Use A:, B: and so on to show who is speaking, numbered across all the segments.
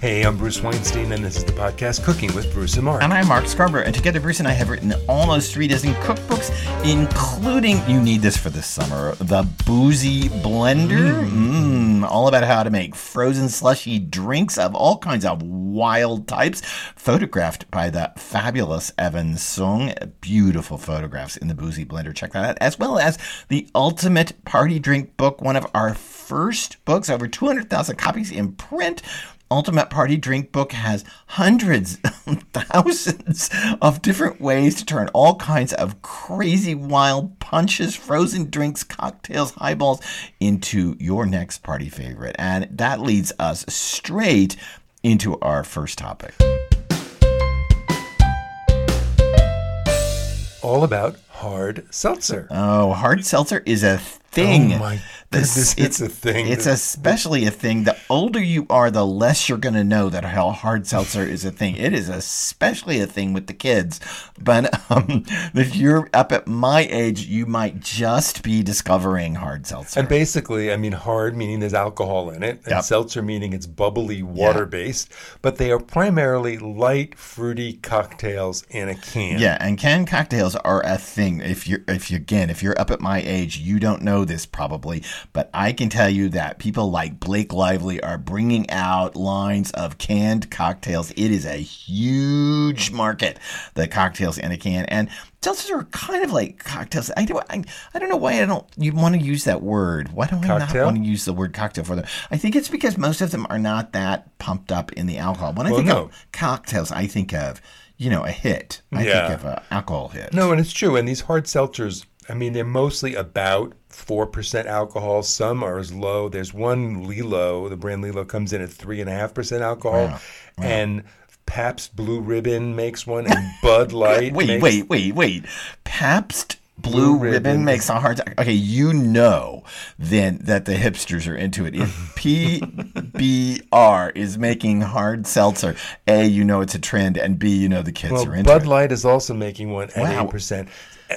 A: Hey, I'm Bruce Weinstein, and this is the podcast Cooking with Bruce and Mark.
B: And I'm Mark Scarborough, and together Bruce and I have written almost three dozen cookbooks, including you need this for this summer, the Boozy Blender, mm. all about how to make frozen slushy drinks of all kinds of wild types, photographed by the fabulous Evan Sung. Beautiful photographs in the Boozy Blender. Check that out, as well as the Ultimate Party Drink book, one of our first books, over 200,000 copies in print. Ultimate Party Drink Book has hundreds, thousands of different ways to turn all kinds of crazy wild punches, frozen drinks, cocktails, highballs into your next party favorite. And that leads us straight into our first topic.
A: All about hard seltzer.
B: Oh, hard seltzer is a thing.
A: Oh my goodness, it's a thing.
B: It's especially a thing. The older you are, the less you're going to know that hard seltzer is a thing. It is especially a thing with the kids. But um, if you're up at my age, you might just be discovering hard seltzer.
A: And basically, I mean, hard meaning there's alcohol in it, and
B: Yep.
A: seltzer meaning it's bubbly, water based. But they are primarily light, fruity cocktails in a can.
B: Yeah, and canned cocktails are a thing. If you're, if you again, if you're up at my age, you don't know this probably, but I can tell you that people like Blake Lively are bringing out lines of canned cocktails. It is a huge market, the cocktails in a can, and seltzers are kind of like cocktails. I don't, I, I don't know why I don't. You want to use that word? Why don't I not want to use the word cocktail for them? I think it's because most of them are not that pumped up in the alcohol. When I
A: Well,
B: think
A: no.
B: of cocktails, I think of you know a hit. I
A: Yeah.
B: think of an alcohol hit.
A: No, and it's true. And these hard seltzers, I mean, they're mostly about 4% alcohol. Some are as low. There's one Lilo, the brand Lilo comes in at 3.5% alcohol.
B: Wow.
A: And Pabst Blue Ribbon makes one, and Bud Light.
B: Wait,
A: makes,
B: wait, wait, wait. Pabst
A: Blue
B: Blue, Ribbon,
A: Ribbon
B: makes a hard. Okay, you know then that the hipsters are into it. If PBR is making hard seltzer, a you know it's a trend, and b you know the kids
A: Well,
B: are into Well
A: Bud
B: it.
A: Light is also making one at
B: Wow.
A: 8%.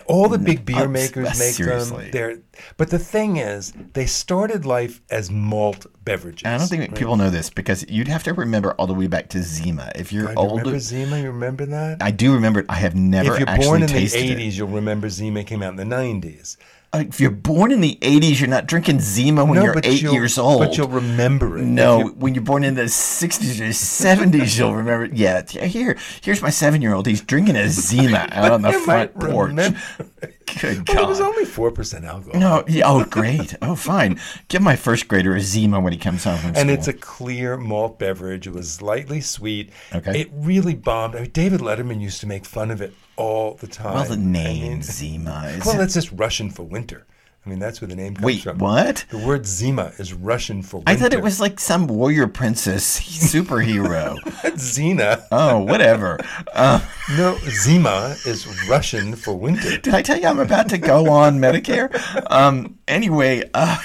A: All the big beer
B: uh,
A: makers make
B: seriously.
A: them. They're, but the thing is, they started life as malt beverages.
B: And I don't think people know this because you'd have to remember all the way back to Zima. If you're
A: God, you
B: older,
A: remember Zima? You remember that?
B: I do remember it. I have never
A: if you're born in the
B: tasted it.
A: 80s, you'll remember Zima came out in the 90s.
B: If you're born in the 80s, you're not drinking Zima when you're eight years old.
A: But you'll remember it.
B: No, when you're born in the 60s or 70s, you'll remember. it. Yeah, here, here's my seven year old. He's drinking a Zima out on the front porch.
A: remember
B: Good
A: Well, it was only 4% alcohol.
B: No, yeah, oh, great. Oh, fine. Give my first grader a Zima when he comes home from
A: And
B: school.
A: it's a clear malt beverage. It was slightly sweet.
B: Okay.
A: It really bombed. I mean, David Letterman used to make fun of it all the time.
B: well, the
A: I
B: name
A: mean,
B: Zima is.
A: well, that's just Russian for winter. I mean, that's where the name comes
B: Wait,
A: from.
B: what?
A: The word Zima is Russian for winter.
B: I thought it was like some warrior princess superhero.
A: Xena.
B: oh, whatever. Uh,
A: No, Zima is Russian for winter.
B: Did I tell you I'm about to go on Medicare? Um, anyway, uh,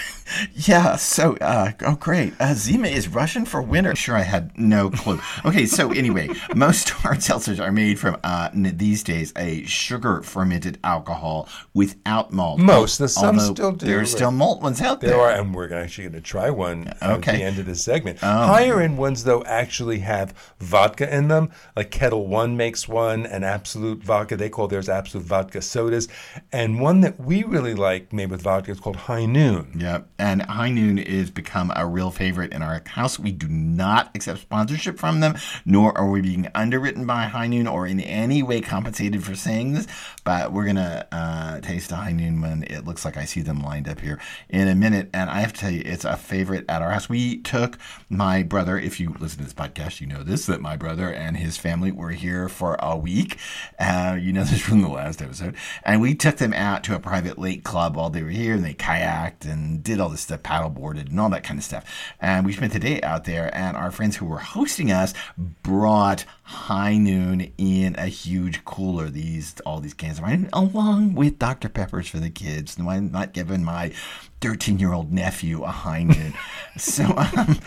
B: yeah, so, uh, oh, great. Uh, Zima is Russian for winter. Sure, I had no clue. Okay, so anyway, most hard seltzers are made from, uh, n- these days, a sugar fermented alcohol without malt.
A: Most, there's some still do.
B: There's still malt ones out there.
A: There are, and we're actually going to try one at
B: Okay. Oh.
A: the end of this segment. Higher end ones, though, actually have vodka in them. Like Ketel One makes one, and Absolut Vodka. They call theirs Absolut Vodka sodas. And one that we really like made with vodka is called High Noon.
B: Yeah, and High Noon is become a real favorite in our house. We do not accept sponsorship from them, nor are we being underwritten by High Noon or in any way compensated for saying this. But we're gonna uh, taste a High Noon when it looks like I see them lined up here in a minute. And I have to tell you, it's a favorite at our house. We took my brother. If you listen to this podcast, you know this that my brother and his family were here for a week. Uh, you know this from the last episode, and we took them out to a private lake club while they were here, and they kayaked and did all this stuff, paddle boarded and all that kind of stuff. And we spent the day out there, and our friends who were hosting us brought High Noon in a huge cooler. These all these cans of wine, along with Dr Peppers for the kids. And I'm not giving my 13 year old nephew a High Noon. so um,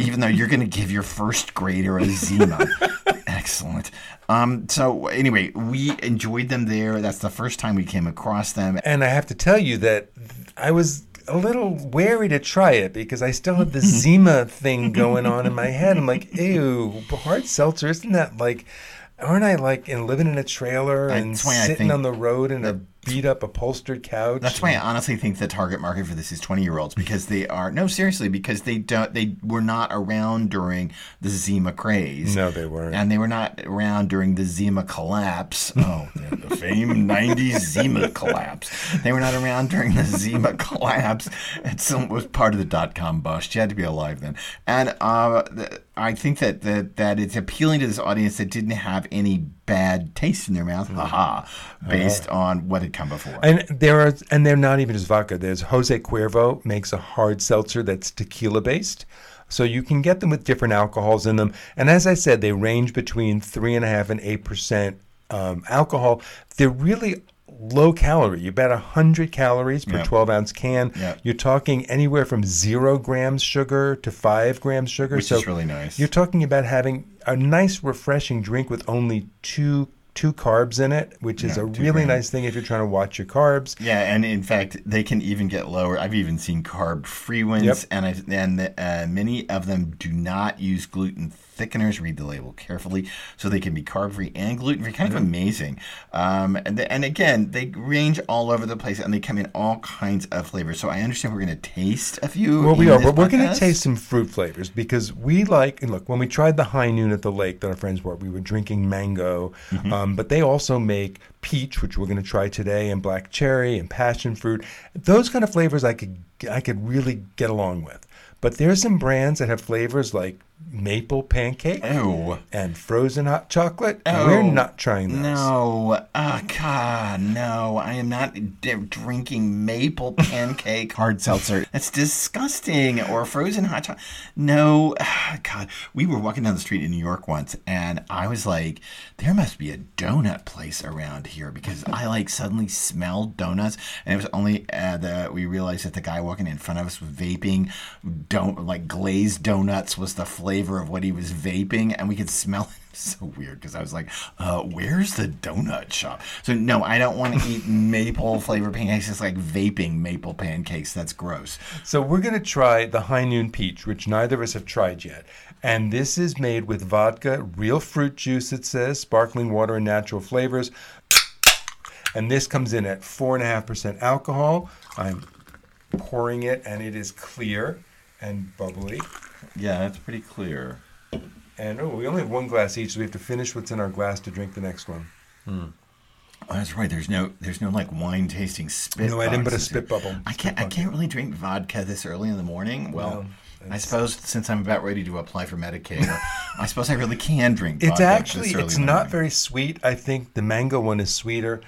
B: even though you're going to give your first grader a Zima, excellent. Um, so anyway, we enjoyed them there. That's the first time we came across them.
A: And I have to tell you that I was a little wary to try it because I still have the Zima thing going on in my head. I'm like, ew, hard seltzer, isn't that like, aren't I like in living in a trailer and sitting on the road in a beat up upholstered couch?
B: That's why I honestly think the target market for this is 20 year olds because they are no seriously because they don't they were not around during the Zima craze.
A: No, they weren't.
B: And they were not around during the Zima collapse. Oh, the, famed 90s Zima collapse. They were not around during the Zima collapse. It was part of the dot com bust. You had to be alive then. And uh, the, I think that, that that it's appealing to this audience that didn't have any bad taste in their mouth, haha, based on what had come before.
A: And there are, and they're not even just vodka. There's Jose Cuervo makes a hard seltzer that's tequila based. So you can get them with different alcohols in them. And as I said, they range between three and a half and eight percent um, alcohol. They're really low calorie. You bet hundred calories per
B: Yeah.
A: twelve ounce can.
B: Yeah.
A: You're talking anywhere from zero grams sugar to five grams sugar.
B: Which
A: so
B: is really nice.
A: You're talking about having a nice, refreshing drink with only two two carbs in it, which is
B: Yeah,
A: a really
B: grams.
A: nice thing if you're trying to watch your carbs.
B: Yeah, and in fact, they can even get lower. I've even seen carb-free ones,
A: Yep.
B: and I and uh, many of them do not use gluten thickeners. Read the label carefully, so they can be carb-free and gluten-free. Kind
A: Mm-hmm.
B: of amazing. Um, and the, and again, they range all over the place, and they come in all kinds of flavors. So I understand we're going to taste a few.
A: Well, we are. but we're going to taste some fruit flavors because we like. And look, when we tried the high noon at the lake that our friends were, we were drinking mango,
B: Mm-hmm.
A: um, but they also make peach, which we're going to try today, and black cherry and passion fruit. Those kind of flavors, I could I could really get along with. But there's some brands that have flavors like maple pancake
B: Ew.
A: and frozen hot chocolate.
B: Oh,
A: we're not trying those.
B: No, uh, God, no! I am not d- drinking maple pancake hard seltzer. That's disgusting. Or frozen hot chocolate. No, God. We were walking down the street in New York once, and I was like, "There must be a donut place around here," because I like suddenly smelled donuts, and it was only uh, that we realized that the guy walking in front of us was vaping. Don't like glazed donuts was the flavor of what he was vaping, and we could smell it so weird because I was like, uh, "Where's the donut shop?" So no, I don't want to eat maple flavored pancakes. It's like vaping maple pancakes. That's gross.
A: So we're going to try the High Noon Peach, which neither of us have tried yet. And this is made with vodka, real fruit juice, it says, sparkling water, and natural flavors. And this comes in at 4.5% alcohol. I'm pouring it, and it is clear and bubbly.
B: Yeah, that's pretty clear.
A: And oh, we only have one glass each, so we have to finish what's in our glass to drink the next one. Hmm.
B: Oh, that's right. There's no, there's no like wine tasting spit.
A: No, I didn't put a spit bubble.
B: I can't, I can't really drink vodka this early in the morning. Well,
A: No,
B: I suppose since I'm about ready to apply for Medicaid, I suppose I really can drink.
A: It's
B: vodka
A: actually
B: this early
A: it's not
B: morning.
A: very sweet. I think the mango one is sweeter.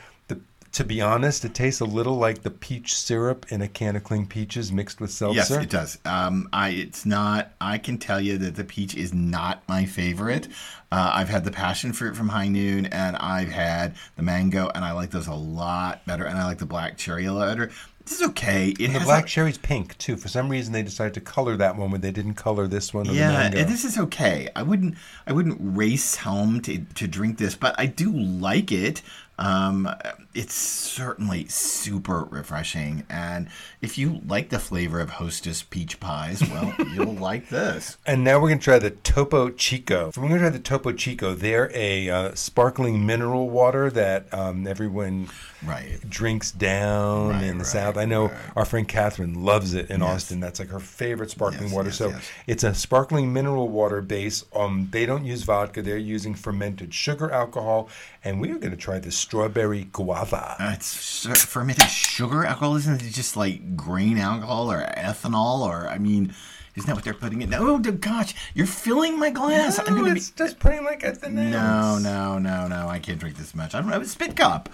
A: To be honest, it tastes a little like the peach syrup in a can of cling peaches mixed with seltzer.
B: Yes, it does. Um, I it's not. I can tell you that the peach is not my favorite. Uh, I've had the passion fruit from High Noon, and I've had the mango, and I like those a lot better. And I like the black cherry a lot better. This is okay. It
A: the black
B: a-
A: cherry's pink too. For some reason, they decided to color that one when they didn't color this one. Or the
B: Yeah,
A: mango.
B: this is okay. I wouldn't. I wouldn't race home to to drink this, but I do like it. Um, it's certainly super refreshing, and if you like the flavor of Hostess peach pies, well, you'll like this.
A: And now we're going to try the Topo Chico. So we're going to try the Topo Chico. They're a uh, sparkling mineral water that um, everyone
B: Right.
A: drinks down
B: Right,
A: in the
B: right,
A: South. I know our friend Catherine loves it in
B: Yes.
A: Austin. That's like her favorite sparkling
B: Yes,
A: water.
B: yes,
A: so it's a sparkling mineral water base. Um, they don't use vodka. They're using fermented sugar alcohol. And we are going to try the strawberry guava.
B: Uh, it's fermented sugar alcohol. Isn't it just like grain alcohol or ethanol? Or I mean, isn't that what they're putting in? Oh gosh, you're filling my glass. I'm
A: No,
B: be.
A: it's just plain like at the
B: No, no, no, no. I can't drink this much. I don't have a spit cup.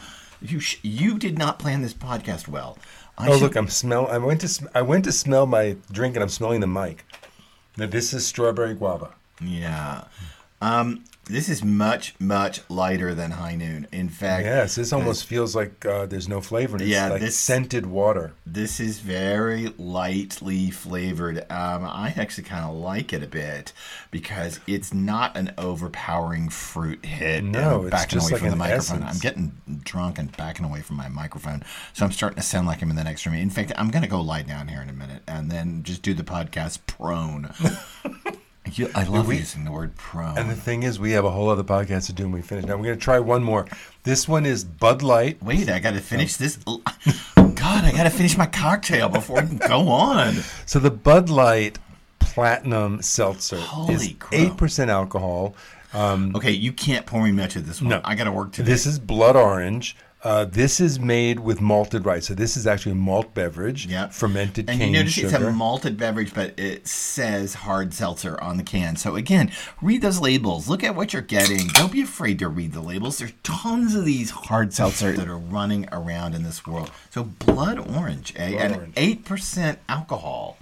B: You sh- you did not plan this podcast well. I
A: Oh,
B: should-
A: look! I'm smell. I went to. sm- I went to smell my drink, and I'm smelling the mic. Now this is strawberry guava.
B: Yeah. Um, this is much, much lighter than High Noon. In fact,
A: Yes, this almost feels like uh, there's no flavor. It's
B: Yeah,
A: like
B: this-
A: scented water.
B: This is very lightly flavored. Um, I actually kind of like it a bit because it's not an overpowering fruit hit.
A: No,
B: I'm
A: it's
B: backing
A: just
B: away
A: like
B: from the microphone.
A: essence.
B: I'm getting drunk and backing away from my microphone, so I'm starting to sound like I'm in the next room. In fact, I'm going to go lie down here in a minute and then just do the podcast prone. You- I love
A: we-
B: using the word prone.
A: And the thing is, we have a whole other podcast to do when we finish. Now we're going to try one more. This one is Bud Light.
B: Wait, I got to finish this. God, I got to finish my cocktail before I can go on.
A: So the Bud Light Platinum Seltzer
B: Holy
A: is eight percent alcohol. Um,
B: Okay, you can't pour me much of this one.
A: No.
B: I got to work today.
A: this is blood orange. Uh, this is made with malted rice. So this is actually a malt beverage,
B: Yeah.
A: fermented
B: and
A: cane
B: you notice
A: sugar.
B: it's a malted beverage, but it says hard seltzer on the can. So again, read those labels. Look at what you're getting. Don't be afraid to read the labels. There's tons of these hard seltzer that are running around in this world. So blood orange, eh?
A: Blood
B: and eight percent alcohol.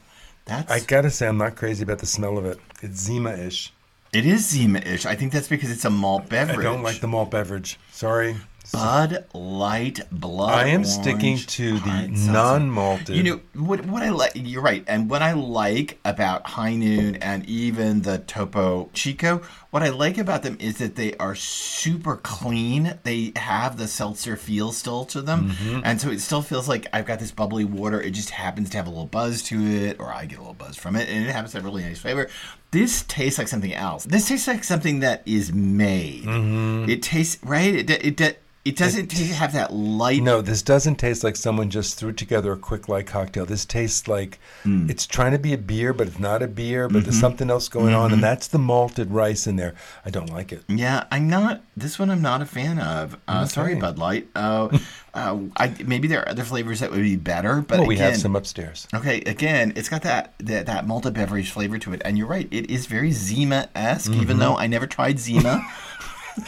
B: That's
A: I gotta say, I'm not crazy about the smell of it. It's Zima-ish.
B: it is Zima-ish. I think that's because it's a malt beverage.
A: I don't like the malt beverage. Sorry.
B: Bud Light Blood.
A: I am sticking to the non-malted.
B: You know what? What I like. You're right. And what I like about High Noon and even the Topo Chico, what I like about them is that they are super clean. They have the seltzer feel still to them,
A: Mm-hmm.
B: and so it still feels like I've got this bubbly water. It just happens to have a little buzz to it, or I get a little buzz from it, and it happens to have really nice flavor. This tastes like something else. This tastes like something that is made.
A: Mm-hmm.
B: It tastes right. It it it, it doesn't taste, have that light.
A: No, this doesn't taste like someone just threw together a quick light cocktail. This tastes like
B: Hmm.
A: it's trying to be a beer, but it's not a beer, but
B: Mm-hmm.
A: there's something else going on, and that's the malted rice in there. I don't like it.
B: Yeah, I'm not. This one I'm not a fan of. Uh, Sorry, Bud Light. Uh, uh, I, maybe there are other flavors that would be better, but
A: Well, we
B: again,
A: have some upstairs.
B: Okay, again, it's got that, that that malted beverage flavor to it, and you're right. It is very Zima esque,
A: Mm-hmm.
B: even though I never tried Zima.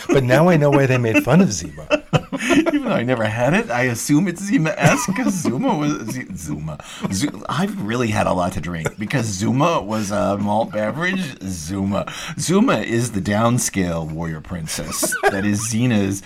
A: But now I know why they made fun of Zima.
B: even though I never had it, I assume it's Zima esque because Zuma was Z- Zuma. Zu- I've really had a lot to drink because Zuma was a malt beverage. Zuma, Zuma is the downscale warrior princess. That is Xena's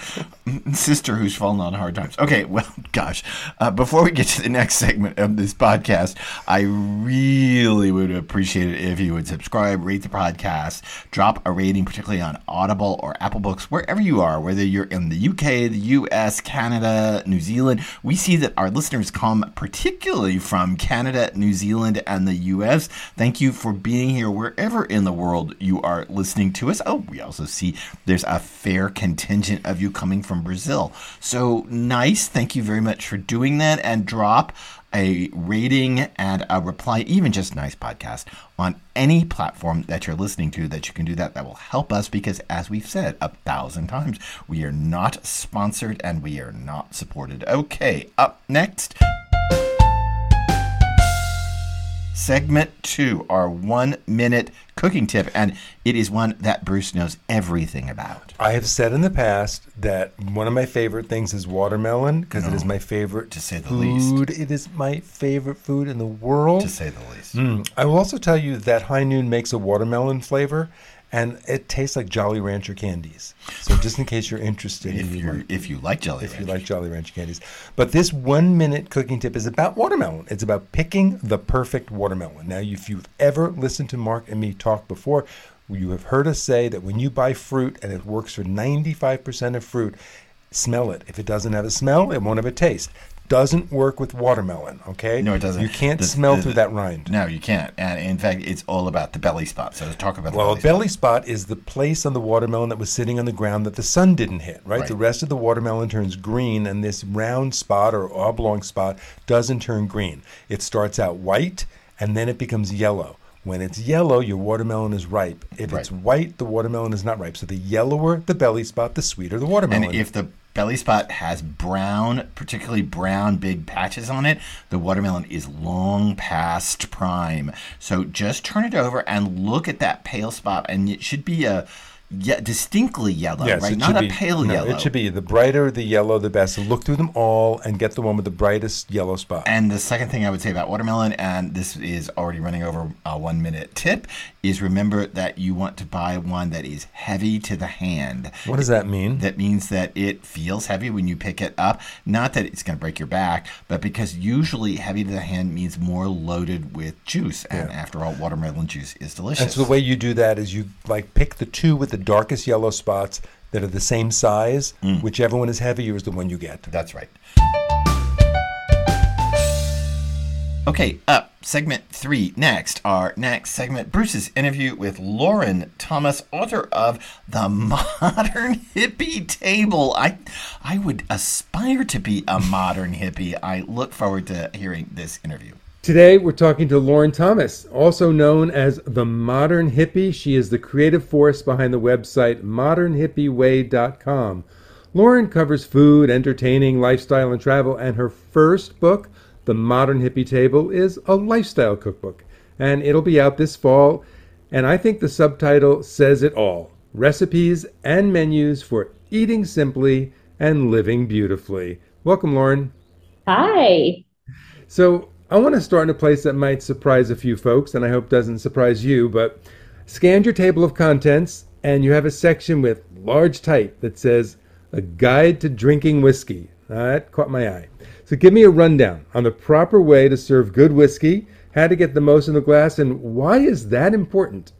B: sister who's fallen on hard times. Okay, well, gosh, uh, before we get to the next segment of this podcast, I really would appreciate it if you would subscribe, rate the podcast, drop a rating, particularly on Audible or Apple Books, wherever you are, whether you're in the UK, the US, Canada, New Zealand. We see that our listeners come particularly from Canada, New Zealand, and the US. Thank you for being here wherever in the world you are listening to us. Oh, we also see there's a fair contingent of you coming from Brazil. So nice. Thank you very much for doing that and drop a rating and a reply, even just nice podcast on any platform that you're listening to that you can do that. That will help us because, as we've said a thousand times, we are not sponsored and we are not supported. Okay, up next. Segment two, our one minute cooking tip, and it is one that Bruce knows everything about.
A: I have said in the past that one of my favorite things is watermelon because it is my favorite
B: To say the
A: food.
B: least.
A: It is my favorite food in the world.
B: To say the least.
A: Mm. I will also tell you that High Noon makes a watermelon flavor, and it tastes like Jolly Rancher candies. So just in case you're interested,
B: If
A: in
B: you if you like jelly,
A: if you like Jolly Rancher candies. But this one minute cooking tip is about watermelon. It's about picking the perfect watermelon. Now, if you've ever listened to Mark and me talk before, you have heard us say that when you buy fruit and it works for 95% of fruit, smell it. If it doesn't have a smell, it won't have a taste. Doesn't work with watermelon, okay?
B: No, it doesn't.
A: You can't
B: The-
A: smell
B: the-
A: through that rind.
B: No, you can't. And in fact, it's all about the belly spot. So let's talk about the
A: Well, a
B: belly,
A: belly spot is the place on the watermelon that was sitting on the ground that the sun didn't hit, right?
B: Right.
A: The rest of the watermelon turns green, and this round spot or oblong spot doesn't turn green. It starts out white, and then it becomes yellow. When it's yellow, your watermelon is ripe. If it's white, the watermelon is not ripe. So the yellower the belly spot, the sweeter the watermelon.
B: And if the belly spot has brown, particularly brown big patches on it, the watermelon is long past prime. So just turn it over and look at that pale spot, and it should be a yeah, distinctly yellow,
C: Yes,
B: right? Not a
C: be-
B: pale
C: no,
B: yellow.
C: It should be the brighter the yellow, the best. So look through them all and get the one with the brightest yellow spot.
B: And the second thing I would say about watermelon, and this is already running over a one minute tip, is remember that you want to buy one that is heavy to the hand.
C: what does that mean?
B: That means that it feels heavy when you pick it up. Not that it's going to break your back, but because usually heavy to the hand means more loaded with juice. And after all, watermelon juice is delicious.
C: And so the way you do that is you like pick the two with the darkest yellow spots that are the same size.
B: Mm.
C: Whichever one is heavier is the one you get.
B: That's right. Okay, up segment three. Next, our next segment, Bruce's interview with Lauren Thomas, author of The Modern Hippie Table. I, I would aspire to be a modern hippie. I look forward to hearing this interview.
A: Today, we're talking to Lauren Thomas, also known as the Modern Hippie. She is the creative force behind the website modernhippieway.com. Lauren covers food, entertaining, lifestyle, and travel, and her first book, The Modern Hippie Table, is a lifestyle cookbook. And it'll be out this fall. And I think the subtitle says it all recipes and menus for eating simply and living beautifully. Welcome, Lauren.
D: Hi.
A: So I want to start in a place that might surprise a few folks, and I hope doesn't surprise you. But scan your table of contents, and you have a section with large type that says "A Guide to Drinking Whiskey." That caught my eye. So give me a rundown on the proper way to serve good whiskey, how to get the most in the glass, and why is that important?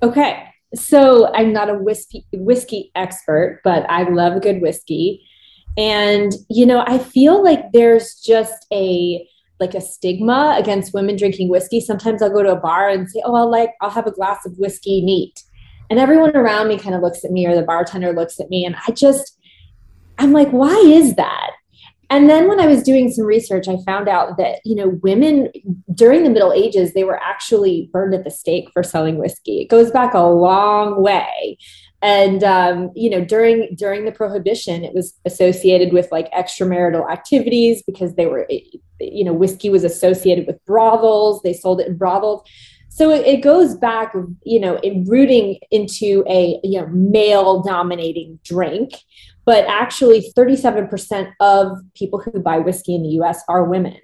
D: Okay. So I'm not a whiskey whiskey expert, but I love good whiskey. And you know, I feel like there's just a like a stigma against women drinking whiskey. Sometimes I'll go to a bar and say, "Oh, I'll like I'll have a glass of whiskey neat." And everyone around me kind of looks at me or the bartender looks at me and I just I'm like, "Why is that?" And then when I was doing some research, I found out that, you know, women during the Middle Ages, they were actually burned at the stake for selling whiskey. It goes back a long way. And um, you know, during during the prohibition, it was associated with like extramarital activities because they were, you know, whiskey was associated with brothels. They sold it in brothels. So it, it goes back, you know, in rooting into a you know male dominating drink but actually 37% of people who buy whiskey in the US are women.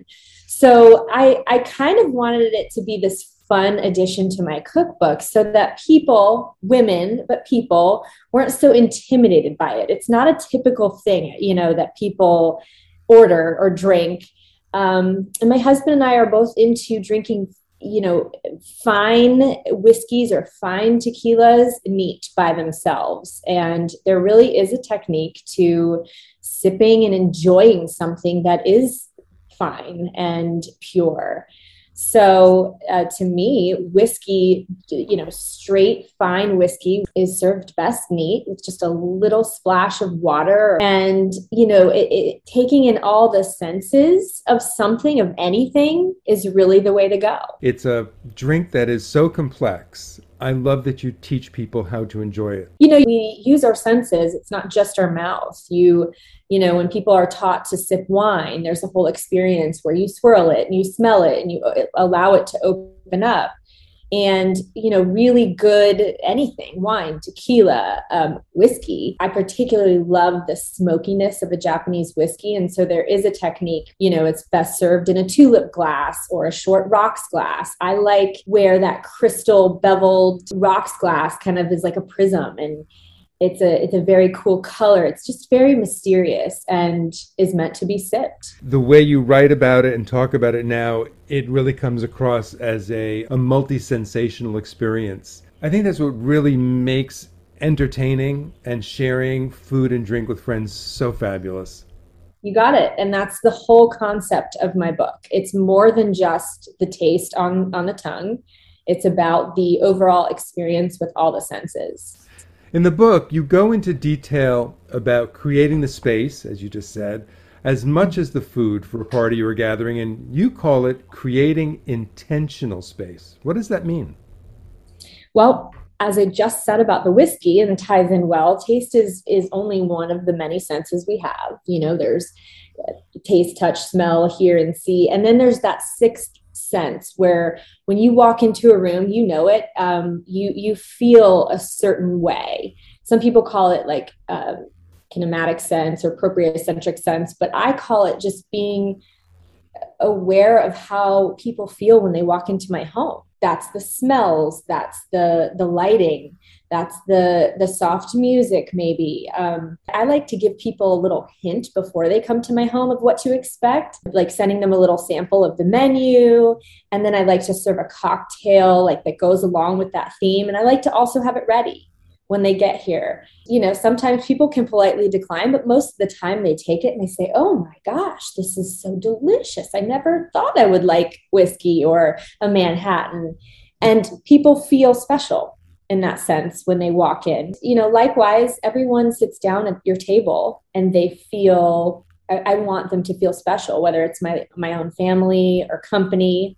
D: So I, I kind of wanted it to be this fun addition to my cookbook so that people, women, but people weren't so intimidated by it. It's not a typical thing, you know, that people order or drink. Um, and my husband and I are both into drinking you know, fine whiskeys or fine tequilas neat by themselves. And there really is a technique to sipping and enjoying something that is fine and pure. So uh, to me, whiskey, you know, straight fine whiskey is served best neat with just a little splash of water and, you know, it, it, taking in all the senses of something, of anything, is really the way to go.
A: It's a drink that is so complex. I love that you teach people how to enjoy it.
D: You know, we use our senses. It's not just our mouth. You, you know, when people are taught to sip wine, there's a whole experience where you swirl it and you smell it and you allow it to open up. And, you know, really good anything wine, tequila, um, whiskey. I particularly love the smokiness of a Japanese whiskey. And so there is a technique, you know, it's best served in a tulip glass or a short rocks glass. I like where that crystal beveled rocks glass kind of is like a prism and it's a it's a very cool color. It's just very mysterious and is meant to be sipped.
A: The way you write about it and talk about it now, it really comes across as a, a multi sensational experience. I think that's what really makes entertaining and sharing food and drink with friends so fabulous.
D: you got it. And that's the whole concept of my book. It's more than just the taste on on the tongue. It's about the overall experience with all the senses
A: In the book, you go into detail about creating the space, as you just said, as much as the food for a party or a gathering, and you call it creating intentional space. What does that mean?
D: Well, as I just said about the whiskey and ties in well, taste is is only one of the many senses we have. You know, there's taste, touch, smell, hear, and see, and then there's that sixth sense where when you walk into a room, you know it, um, you you feel a certain way. Some people call it like uh, kinematic sense or proprioceptive sense, but I call it just being aware of how people feel when they walk into my home that's the smells that's the the lighting that's the the soft music maybe um, i like to give people a little hint before they come to my home of what to expect like sending them a little sample of the menu and then i like to serve a cocktail like that goes along with that theme and i like to also have it ready when they get here. You know, sometimes people can politely decline, but most of the time they take it and they say, Oh my gosh, this is so delicious. I never thought I would like whiskey or a Manhattan. And people feel special in that sense when they walk in. You know, likewise, everyone sits down at your table and they feel I, I want them to feel special, whether it's my my own family or company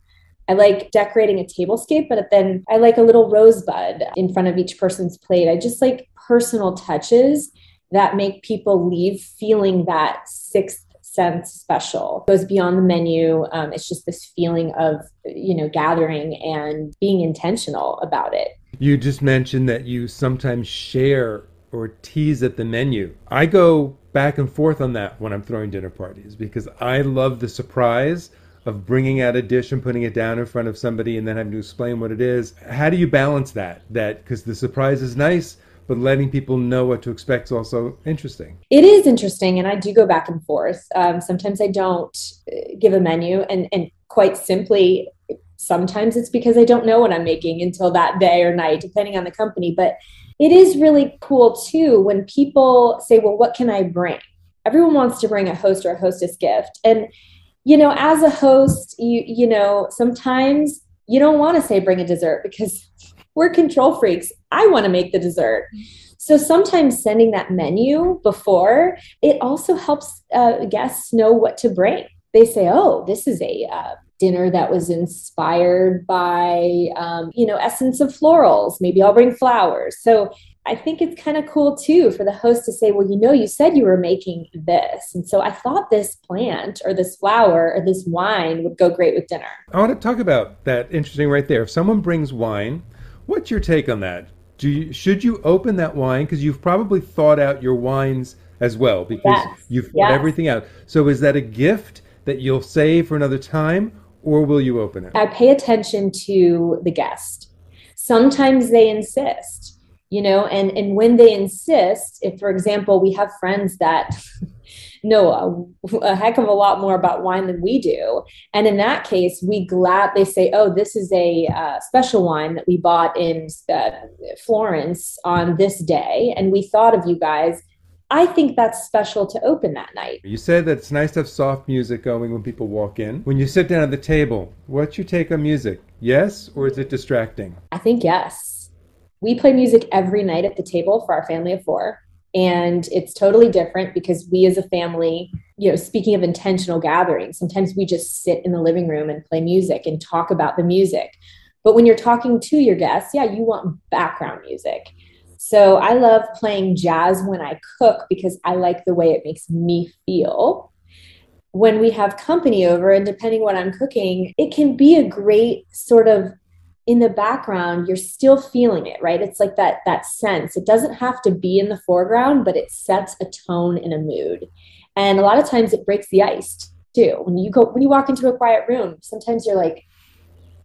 D: I like decorating a tablescape, but then I like a little rosebud in front of each person's plate. I just like personal touches that make people leave feeling that sixth sense special. It goes beyond the menu. Um, it's just this feeling of, you know, gathering and being intentional about it.
A: You just mentioned that you sometimes share or tease at the menu. I go back and forth on that when I'm throwing dinner parties because I love the surprise of bringing out a dish and putting it down in front of somebody and then having to explain what it is. How do you balance that? That because the surprise is nice, but letting people know what to expect is also interesting.
D: It is interesting, and I do go back and forth. Um, sometimes I don't uh, give a menu, and and quite simply, sometimes it's because I don't know what I'm making until that day or night, depending on the company. But it is really cool too when people say, "Well, what can I bring?" Everyone wants to bring a host or a hostess gift, and you know, as a host, you you know, sometimes you don't want to say bring a dessert because we're control freaks. I want to make the dessert. So sometimes sending that menu before it also helps uh, guests know what to bring. They say, "Oh, this is a uh, dinner that was inspired by, um, you know, essence of florals. Maybe I'll bring flowers." So I think it's kind of cool too for the host to say, well, you know, you said you were making this. And so I thought this plant or this flower or this wine would go great with dinner.
A: I want to talk about that. Interesting right there. If someone brings wine, what's your take on that? Do you, should you open that wine? Because you've probably thought out your wines as well because yes. you've thought yes. everything out. So is that a gift that you'll save for another time or will you open it?
D: I pay attention to the guest. Sometimes they insist you know and and when they insist if for example we have friends that know a, a, heck of a lot more about wine than we do and in that case we glad they say oh this is a uh, special wine that we bought in uh, florence on this day and we thought of you guys I think that's special to open that night.
A: You said that it's nice to have soft music going when people walk in. When you sit down at the table, what's your take on music? Yes, or is it distracting?
D: I think yes we play music every night at the table for our family of four and it's totally different because we as a family you know speaking of intentional gatherings sometimes we just sit in the living room and play music and talk about the music but when you're talking to your guests yeah you want background music so i love playing jazz when i cook because i like the way it makes me feel. When we have company over and depending what i'm cooking it can be a great sort of in the background you're still feeling it right? It's like that that sense. It doesn't have to be in the foreground but it sets a tone and a mood. And a lot of times it breaks the ice too. When you go when you walk into a quiet room sometimes you're like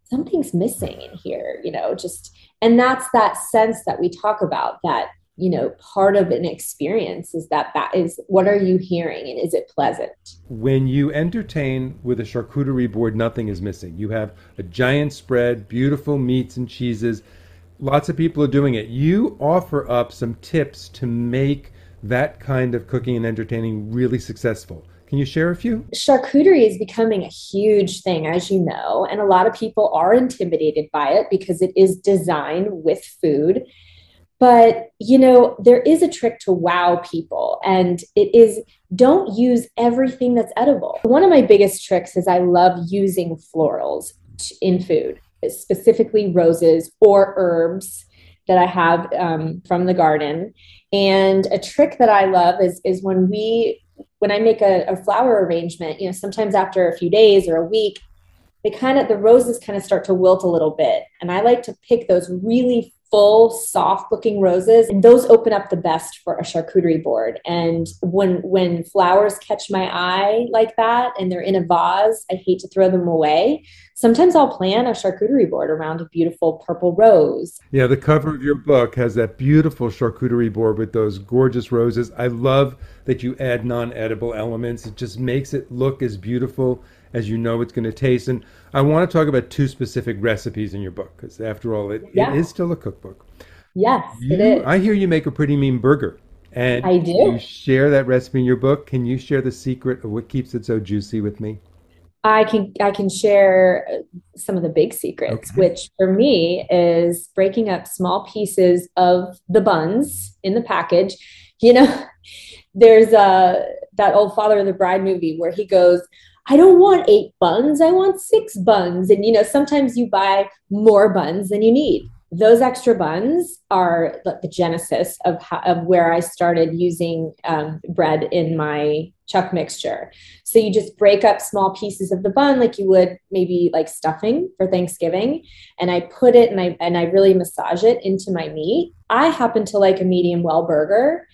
D: something's missing in here you know just and that's that sense that we talk about that you know part of an experience is that that is what are you hearing and is it pleasant?
A: When you entertain with a charcuterie board nothing is missing. You have a giant spread beautiful meats and cheeses. Lots of people are doing it. You offer up some tips to make that kind of cooking and entertaining really successful can you share a few?
D: Charcuterie is becoming a huge thing, as you know, and a lot of people are intimidated by it because it is designed with food. But you know there is a trick to wow people and it is don't use everything that's edible. One of my biggest tricks is i love using florals in food specifically roses or herbs that i have um, from the garden. And a trick that i love is is when we when i make a, a flower arrangement you know sometimes after a few days or a week they kind of the roses kind of start to wilt a little bit. And i like to pick those really full soft looking roses and those open up the best for a charcuterie board. And when when flowers catch my eye like that and they're in a vase i hate to throw them away sometimes i'll plan a charcuterie board around a beautiful purple rose
E: yeah the cover of your book has that beautiful charcuterie board with those gorgeous roses i love that you add non-edible elements it just makes it look as beautiful as you know it's going to taste. And I want to talk about two specific recipes in your book because, after all, it, yeah. it is still a cookbook.
D: Yes,
E: you,
D: it is.
E: I hear you make a pretty mean burger. And
D: I do.
E: You share that recipe in your book. Can you share the secret of what keeps it so juicy with me?
D: I can I can share some of the big secrets, okay. which for me is breaking up small pieces of the buns in the package. You know, there's a that old Father of the Bride movie where he goes, I don't want eight buns, I want six buns. And, you know, sometimes you buy more buns than you need. Those extra buns are the genesis of, how, of where I started using um, bread in my chuck mixture. So you just break up small pieces of the bun like you would maybe like stuffing for Thanksgiving and I put it and I and I really massage it into my meat. I happen to like a medium well burger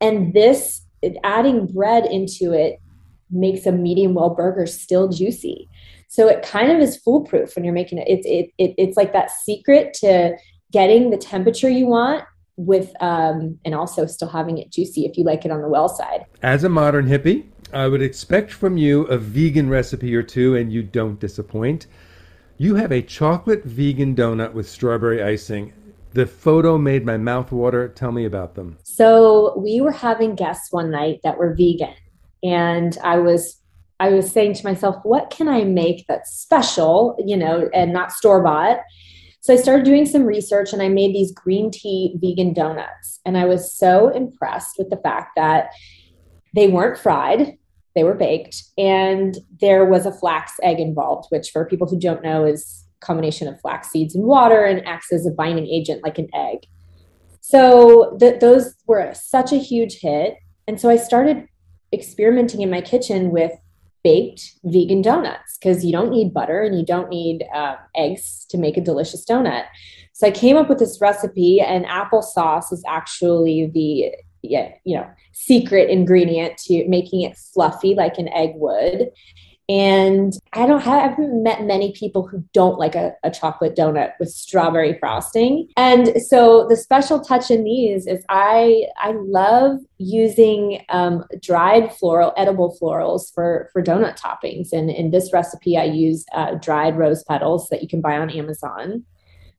D: and this adding bread into it makes a medium well burger still juicy. So it kind of is foolproof when you're making it. It's it, it it's like that secret to getting the temperature you want with um, and also still having it juicy if you like it on the well side.
E: As a modern hippie, I would expect from you a vegan recipe or two, and you don't disappoint. You have a chocolate vegan donut with strawberry icing. The photo made my mouth water. Tell me about them.
D: So we were having guests one night that were vegan, and i was i was saying to myself what can i make that's special you know and not store bought so i started doing some research and i made these green tea vegan donuts. And i was so impressed with the fact that they weren't fried they were baked and there was a flax egg involved which for people who don't know is a combination of flax seeds and water and acts as a binding agent like an egg. So th- those were such a huge hit. And so i started experimenting in my kitchen with baked vegan donuts because you don't need butter and you don't need uh, eggs to make a delicious donut. So I came up with this recipe, and applesauce is actually the you know secret ingredient to making it fluffy like an egg would. And I don't have, I haven't met many people who don't like a, a, chocolate donut with strawberry frosting. And so the special touch in these is I I love using um, dried floral, edible florals for for donut toppings. And in this recipe, I use uh, dried rose petals that you can buy on Amazon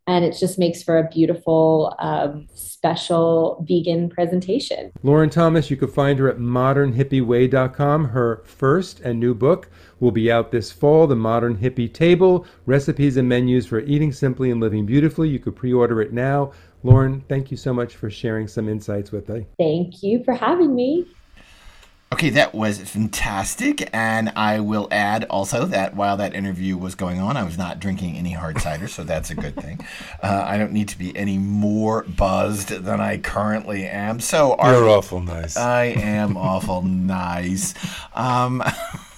D: and it just makes for a beautiful um, special vegan presentation.
E: Lauren thomas you can find her at modernhippieway.com her first and new book will be out this fall the modern hippie table recipes and menus for eating simply and living beautifully. You could pre-order it now. Lauren thank you so much for sharing some insights with me
D: thank you for having me
B: Okay, that was fantastic. And I will add also that while that interview was going on, I was not drinking any hard cider, so that's a good thing. Uh, I don't need to be any more buzzed than I currently am. So
A: our, you're awful nice.
B: I am awful nice. Um,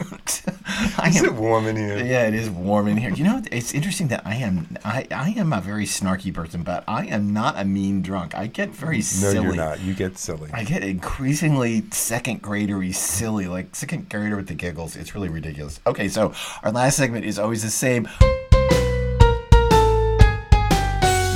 A: is am, it warm in here?
B: Yeah, it is warm in here. You know, it's interesting that I am I, I am a very snarky person, but I am not a mean drunk. I get very silly.
A: No, you're not. You get silly.
B: I get increasingly second gradery silly, like second grader with the giggles. It's really ridiculous. Okay, so our last segment is always the same.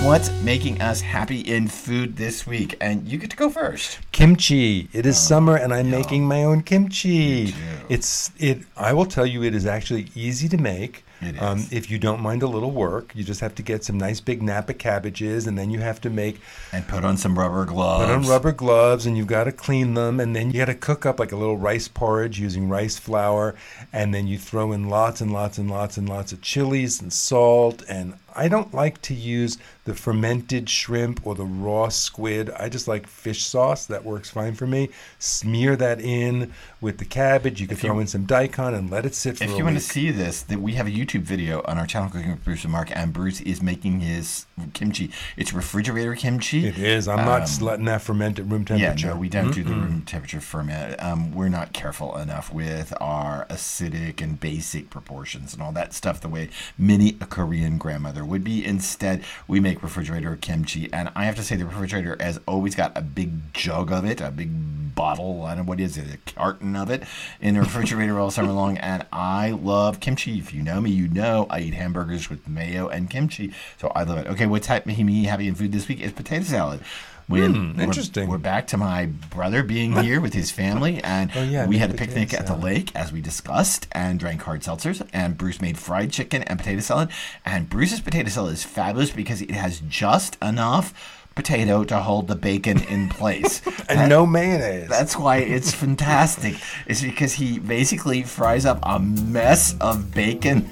B: What's making us happy in food this week? And you get to go first.
A: Kimchi. It is oh, summer, and I'm making my own kimchi. It's it. I will tell you, it is actually easy to make. Um, if you don't mind a little work, you just have to get some nice big Napa cabbages, and then you have to make
B: and put on some rubber gloves.
A: Put on rubber gloves, and you've got to clean them, and then you got to cook up like a little rice porridge using rice flour, and then you throw in lots and lots and lots and lots of chilies and salt and I don't like to use the fermented shrimp or the raw squid. I just like fish sauce. That works fine for me. Smear that in with the cabbage. You can throw in some daikon and let it sit for
B: If you want to see this, that we have a YouTube video on our channel, Cooking with Bruce and Mark, and Bruce is making his kimchi. It's refrigerator kimchi.
A: It is. I'm not letting that ferment at room
B: Um, Yeah,
A: temperature.
B: no, we don't do the room temperature ferment. Um, we're not careful enough with our acidic and basic proportions and all that stuff the way many a Korean grandmother would be. Instead, we make refrigerator kimchi, and I have to say the refrigerator has always got a big jug of it, a big bottle. I don't know what is it, a carton of it in the refrigerator all summer long. And I love kimchi. If you know me, you know I eat hamburgers with mayo and kimchi, so I love it. Okay, what's ha- me having in food this week is potato salad. When
A: Hmm,
B: we're-
A: interesting.
B: We're, back to my brother being here with his family, and
A: Oh, yeah,
B: we had a picnic at the lake as we discussed, and drank hard seltzers. And Bruce made fried chicken and potato salad. And Bruce's potato salad is fabulous because it has just enough potato to hold the bacon in place.
A: and
B: That-
A: no mayonnaise.
B: that's why it's fantastic. It's because he basically fries up a mess of bacon,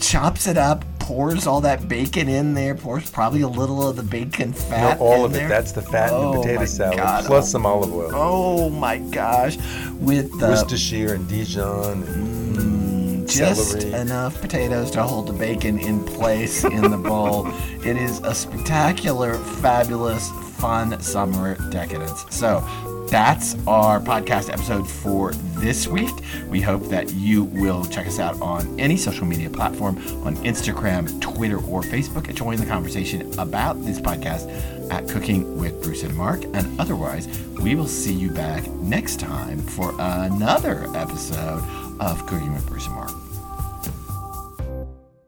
B: chops it up, pours all that bacon in there, pours probably a little of the bacon fat.
A: no, all
B: in
A: of it. That's the fat in
B: Oh,
A: the potato salad,
B: God.
A: plus some olive oil.
B: Oh my gosh, with the
A: Worcestershire and Dijon. And mm,
B: just
A: celery.
B: enough potatoes to hold the bacon in place in the bowl. It is a spectacular, fabulous, fun summer decadence. So that's our podcast episode for this week. We hope that you will check us out on any social media platform on Instagram, Twitter, or Facebook and join the conversation about this podcast at Cooking with Bruce and Mark. And otherwise, we will see you back next time for another episode of Cooking with Bruce and Mark.